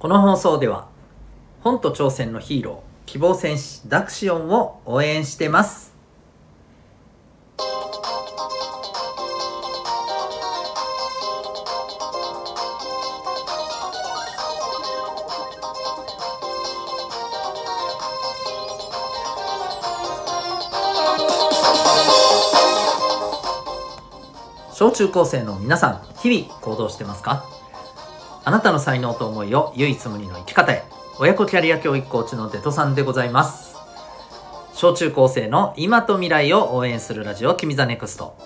この放送では本と挑戦のヒーロー希望戦士ダクシオンを応援してます。小中高生の皆さん日々行動してますか？あなたの才能と思いを唯一無二の生き方へ。親子キャリア教育コーチのデトさんでございます。小中高生の今と未来を応援するラジオ君ザネクスト。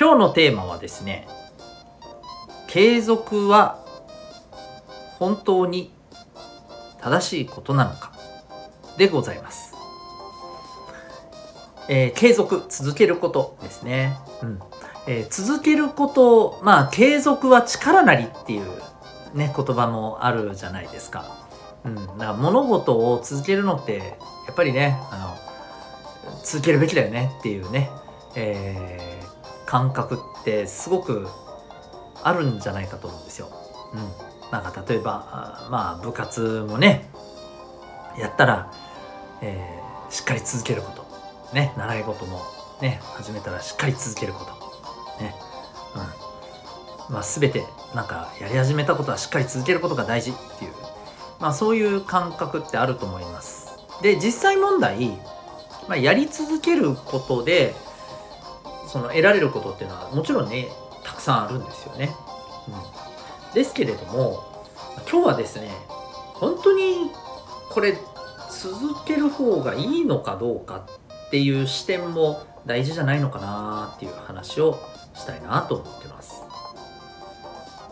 今日のテーマはですね継続は本当に正しいことなのか？でございます。えー、継続続けることですね、うん。えー、続けることまあ継続は力なりっていうね言葉もあるじゃないですか,、うん、だから物事を続けるのってやっぱりねあの続けるべきだよねっていうね、えー、感覚ってすごくあるんじゃないかと思うんですよ。うん、なんか例えばまあ部活もねやったら、えー、しっかり続けることね、習い事もね、始めたらしっかり続けること。ね。まあ全てなんかやり始めたことはしっかり続けることが大事っていう、まあそういう感覚ってあると思います。で、実際問題、まあ、やり続けることで、その得られることっていうのはもちろんね、たくさんあるんですよね。うん。ですけれども、今日はですね、本当にこれ続ける方がいいのかどうかっていう視点も大事じゃないのかなっていう話をしたいなと思ってます。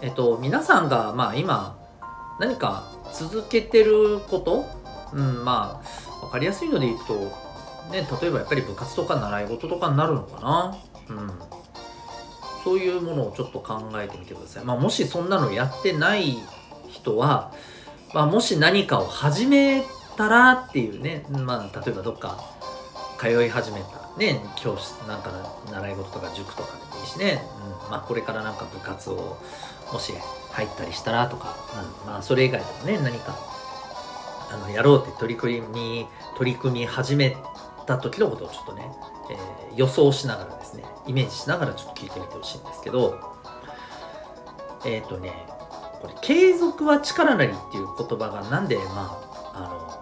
えっと、皆さんが、まあ今、何か続けてること、うん、まあ、わかりやすいので言うと、ね、例えばやっぱり部活とか習い事とかになるのかな？うん。そういうものをちょっと考えてみてください。まあ、もしそんなのやってない人は、まあ、もし何かを始めたらっていうね、まあ、例えばどっか通い始めたね教室なんか習い事とか塾とかでもいいしね、うんまあ、これからなんか部活をもし入ったりしたらとか、うん、まあそれ以外でもね何かあのやろうって取り組み取り組み始めた時のことをちょっとね、えー、予想しながらですねイメージしながらちょっと聞いてみてほしいんですけどえっ、ー、とねこれ継続は力なりっていう言葉がなんでまああの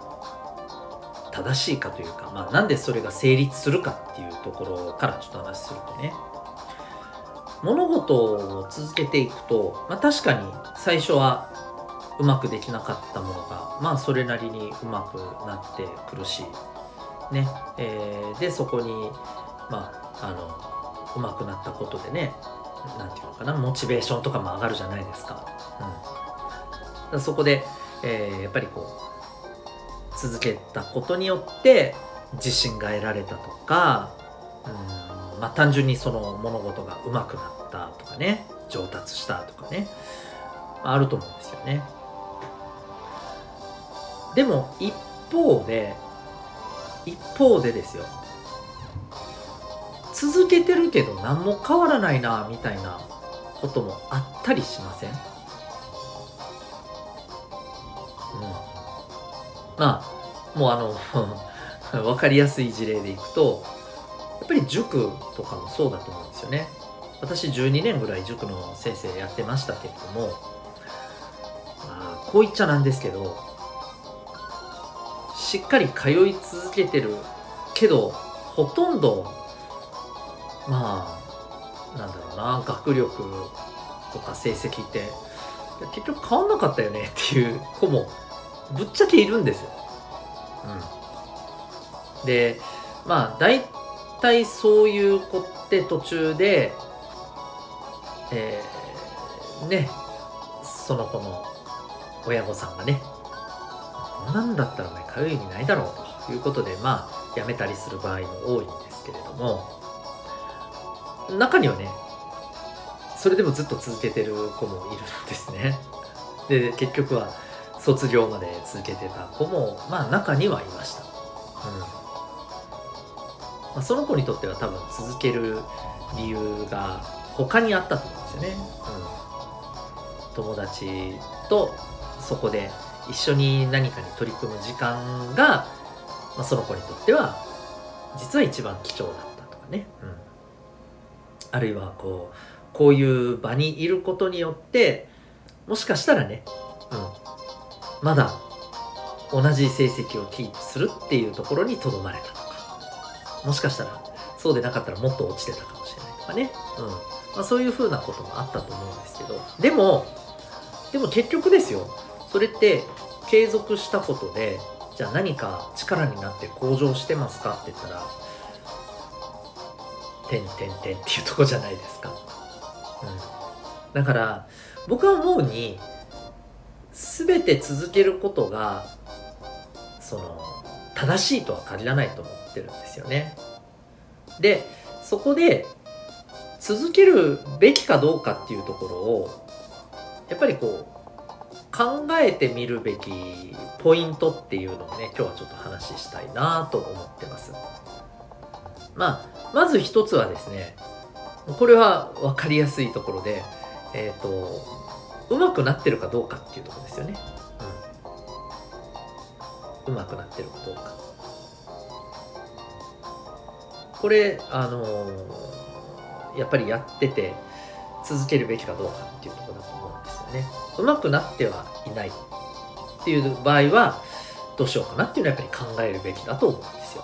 正しいかというか、まあ、なんでそれが成立するかっていうところからちょっと話するとね物事を続けていくと、まあ、確かに最初はうまくできなかったものがまあそれなりにうまくなってくるしね、えー、でそこにまああのうまくなったことでね何て言うのかなモチベーションとかも上がるじゃないですか。うん、そこで、えー、やっぱりこう続けたことによって自信が得られたとかまあ単純にその物事が上手くなったとかね。上達したとかね。あると思うんですよね。でも一方で一方でですよ。続けてるけど何も変わらないなみたいなこともあったりしません？うん。まあもうあの 分かりやすい事例でいくとぱり塾とかもそうだと思うんですよね私12年ぐらい塾の先生やってましたけれどもまあこう言っちゃなんですけどしっかり通い続けてるけどほとんどまあなんだろうな学力とか成績って結局変わんなかったよねっていう子もぶっちゃけいるんですよ。うん、でまあ大体そういう子って途中で、えー、ねその子の親御さんがねこんなんだったらお前通う意味ないだろうということでまあやめたりする場合も多いんですけれども中にはねそれでもずっと続けてる子もいるんですね。で結局は卒業まで続けてた子もまあ中にはいました、うんまあ、その子にとっては多分続ける理由が他にあったと思うんですよね、うん、友達とそこで一緒に何かに取り組む時間が、まあ、その子にとっては実は一番貴重だったとかね、うん、あるいはこうこういう場にいることによってもしかしたらね、うん、まだ同じ成績をキープするっていうところにとどまれたもしかしたらそうでなかったらもっと落ちてたかもしれないとかね、うん。まあ、そういうふうなこともあったと思うんですけど。でもでも結局ですよ。それって継続したことでじゃあ何か力になって向上してますかって言ったら「てんてんてん」っていうとこじゃないですか。うん、だから僕は思うに全て続けることがその正しいとは限らないと思ってるんですよね。でそこで続けるべきかどうかっていうところをやっぱりこう考えてみるべきポイントっていうのをね今日はちょっと話したいなと思ってます。まあまず一つはですねこれは分かりやすいところでえっ、ー、とうまくなってるかどうかっていうとこですよね。うん、うまくなってるかどうか。これあのー、やっぱりやってて続けるべきかどうかっていうとこだと思うんですよね。うまくなってはいないっていう場合はどうしようかなっていうのはやっぱり考えるべきだと思うんですよ。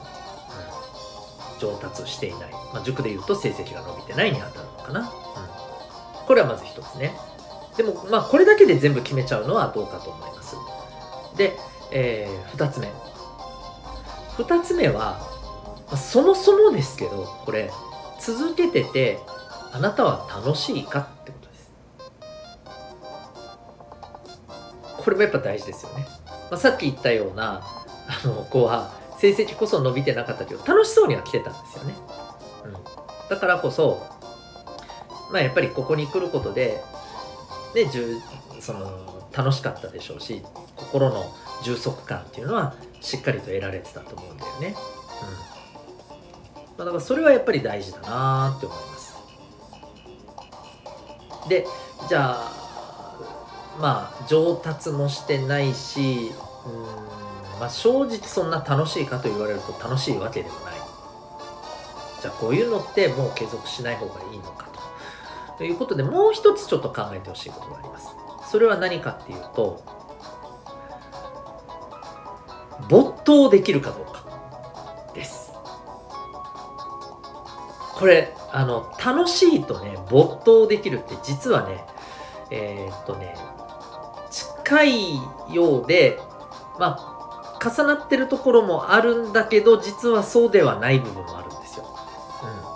うん、上達していない。まあ、塾で言うと成績が伸びてないに当たるのかな。うん、これはまず一つね。でもまあこれだけで全部決めちゃうのはどうかと思います。で、えー、2つ目。2つ目は、そもそもですけど、これ、続けてて、あなたは楽しいかってことです。これもやっぱ大事ですよね。まあ、さっき言ったような、あの子は成績こそ伸びてなかったけど、楽しそうには来てたんですよね。うん。だからこそ、まあやっぱりここに来ることで、でその楽しかったでしょうし心の充足感っていうのはしっかりと得られてたと思うんだよね。うん、だからそれはやっぱり大事だなって思います。でじゃあまあ上達もしてないしうん、まあ、正直そんな楽しいかと言われると楽しいわけでもない。じゃあこういうのってもう継続しない方がいいのかとということでもう一つちょっと考えてほしいことがありますそれは何かっていうと没頭できるかどうかですこれあの楽しいとね没頭できるって実はねえー、っとね近いようでまあ重なってるところもあるんだけど実はそうではない部分もあるんですよ、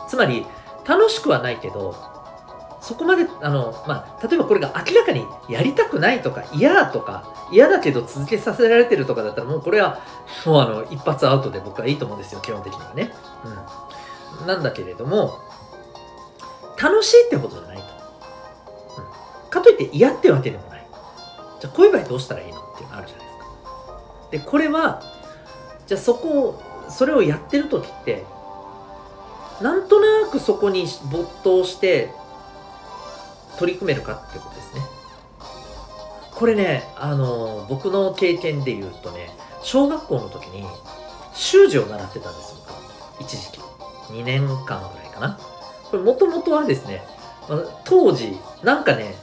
うん、つまり楽しくはないけどそこまであの、まあ、例えばこれが明らかにやりたくないとか嫌とか嫌だけど続けさせられてるとかだったらもうこれはもうあの一発アウトで僕はいいと思うんですよ基本的にはね。うん、なんだけれども楽しいってことじゃないと。うん、かといって嫌ってわけでもない。じゃあこういう場合どうしたらいいのっていうのあるじゃないですか。でこれはじゃあそこをそれをやってる時ってなんとなくそこに没頭して取り組めるかってことですね。これね、あの、僕の経験で言うとね、小学校の時に習字を習ってたんです僕。一時期。2年間ぐらいかな。これもともとはですね、当時、なんかね、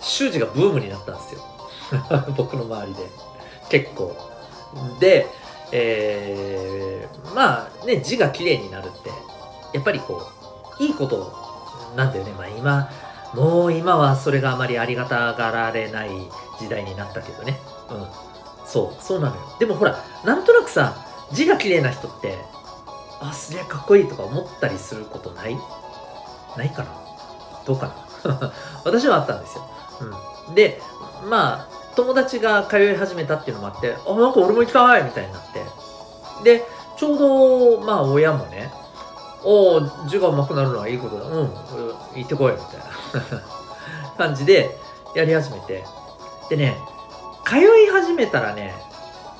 習字がブームになったんですよ。僕の周りで。結構。で、えー、まあね、字が綺麗になるって、やっぱりこう、いいことなんだよね。まあ今、もう今はそれがあまりありがたがられない時代になったけどね。うん。そう、そうなのよ。でもほら、なんとなくさ、字が綺麗な人って、あ、すげえかっこいいとか思ったりすることない？ないかな？どうかな？私はあったんですよ。うん。で、まあ、友達が通い始めたっていうのもあって、あ、なんか俺も行きたい！みたいになって。で、ちょうど、まあ親もね、おお字が上手くなるのはいいことだ。うん行ってこい！みたいな 感じでやり始めて。でね通い始めたらね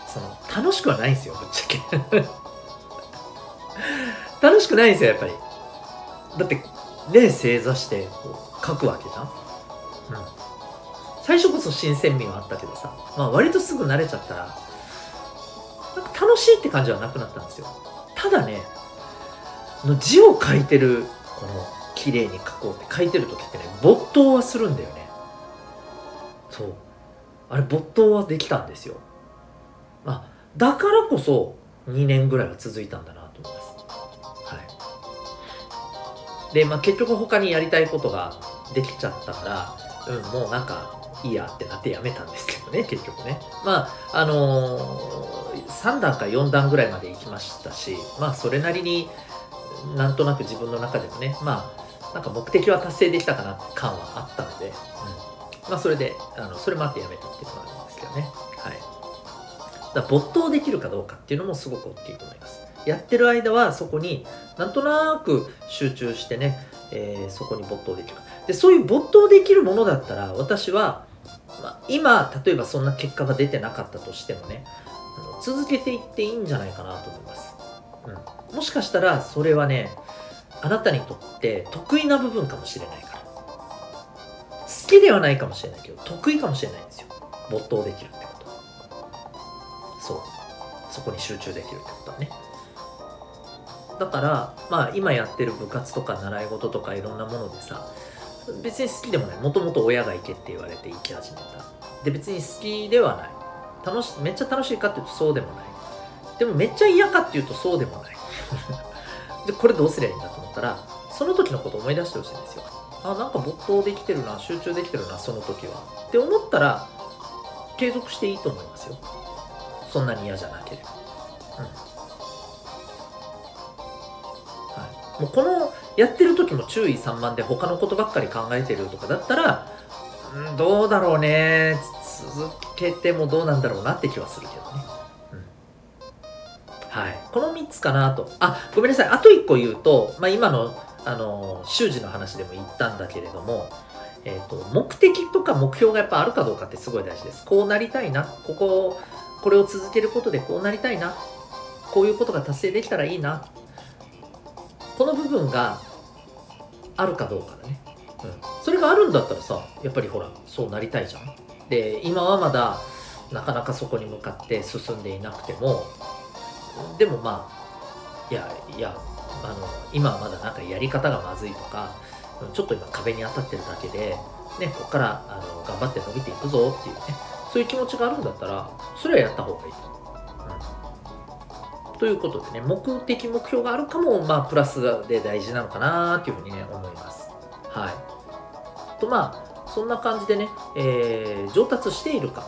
その楽しくはないんですよぶっちゃけ。楽しくないんですよやっぱり。だってね正座してこう書くわけじゃん、うん、最初こそ新鮮味はあったけどさ、まあ、割とすぐ慣れちゃったらなんか楽しいって感じはなくなったんですよ。ただねの字を書いてるこの綺麗に書こうって書いてる時ってね没頭はするんだよね。そう。あれ没頭はできたんですよ。まあだからこそ2年ぐらいは続いたんだなと思います。はいでまあ結局他にやりたいことができちゃったからうんもうなんかいいやってなってやめたんですけどね結局ね。まああのー、3段か4段ぐらいまで行きましたしまあそれなりになんとなく自分の中でもねまあなんか目的は達成できたかな感はあったので、うん、まあそれであのそれもあってやめたっていうのがあるんですけどね。はい。だ没頭できるかどうかっていうのもすごく大きいと思います。やってる間はそこになんとなく集中してね、えー、そこに没頭できる。でそういう没頭できるものだったら私は、まあ、今例えばそんな結果が出てなかったとしてもね続けていっていいんじゃないかなと思います、うん、もしかしたらそれはねあなたにとって得意な部分かもしれないから。好きではないかもしれないけど得意かもしれないんですよ。没頭できるってこと。そう。そこに集中できるってことはね。だからまあ今やってる部活とか習い事とかいろんなものでさ別に好きでもない。もともと親が行けって言われて行き始めた。で別に好きではない。楽しめっちゃ楽しいかっていうとそうでもない。でもめっちゃ嫌かっていうとそうでもない。でこれどうすりゃいいんだと思ったらその時のこと思い出してほしいんですよ。あなんか没頭できてるな集中できてるなその時は。って思ったら継続していいと思いますよ。そんなに嫌じゃなければ。もうこのやってる時も注意散漫で他のことばっかり考えてるとかだったら、うん、どうだろうね続けてもどうなんだろうなって気はするけどね、うん、はい。この3つかなと。あごめんなさい。あと1個言うと、まあ、今のあの習字の話でも言ったんだけれどもえー、と目的とか目標がやっぱあるかどうかってすごい大事です。こうなりたいな、ここ、これを続けることでこうなりたいな、こういうことが達成できたらいいなこの部分があるかどうかだね、うん、それがあるんだったらさやっぱりほらそうなりたいじゃん。で今はまだなかなかそこに向かって進んでいなくてもでもまあいやいやあの今はまだなんかやり方がまずいとかちょっと今壁に当たってるだけで、ね、ここからあの頑張って伸びていくぞっていうねそういう気持ちがあるんだったらそれはやった方がいいと。ということでね、目的、目標があるかも、まあ、プラスで大事なのかなというふうにね、思います。はい。と、まあ、そんな感じでね、えー、上達しているか、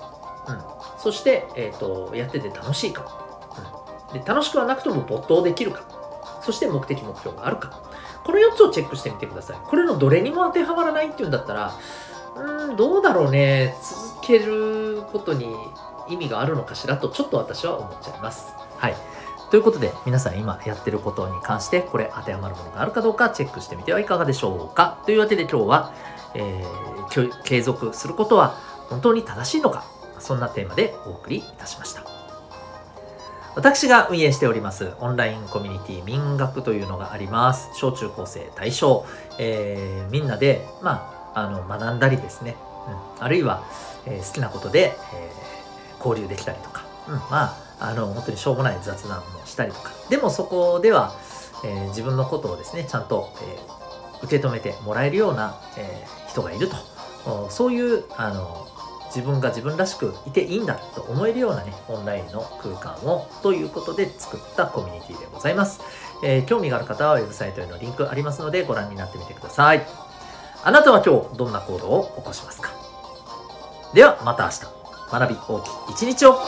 うん。そして、えっ、ー、と、やってて楽しいか、うん。で、楽しくはなくとも没頭できるか、そして目的、目標があるか。この4つをチェックしてみてください。これのどれにも当てはまらないっていうんだったら、うん、どうだろうね。続けることに意味があるのかしらと、ちょっと私は思っちゃいます。はい。ということで皆さん今やってることに関してこれ当てはまるものがあるかどうかチェックしてみてはいかがでしょうか。というわけで今日は、えー、継続することは本当に正しいのかそんなテーマでお送りいたしました。私が運営しておりますオンラインコミュニティ民学というのがあります。小中高生対象、えー、みんなで、まあ、あの学んだりですね、うん、あるいは、えー、好きなことで、え交流できたりとか、うん、まああの本当にしょうもない雑談もしたりとか。でもそこでは、えー、自分のことをですねちゃんと、えー、受け止めてもらえるような、えー、人がいると。そういうあの自分が自分らしくいていいんだと思えるようなねオンラインの空間をということで作ったコミュニティでございます、えー、興味がある方はウェブサイトへのリンクありますのでご覧になってみてください。あなたは今日どんな行動を起こしますか？ではまた明日。学び大きい一日を。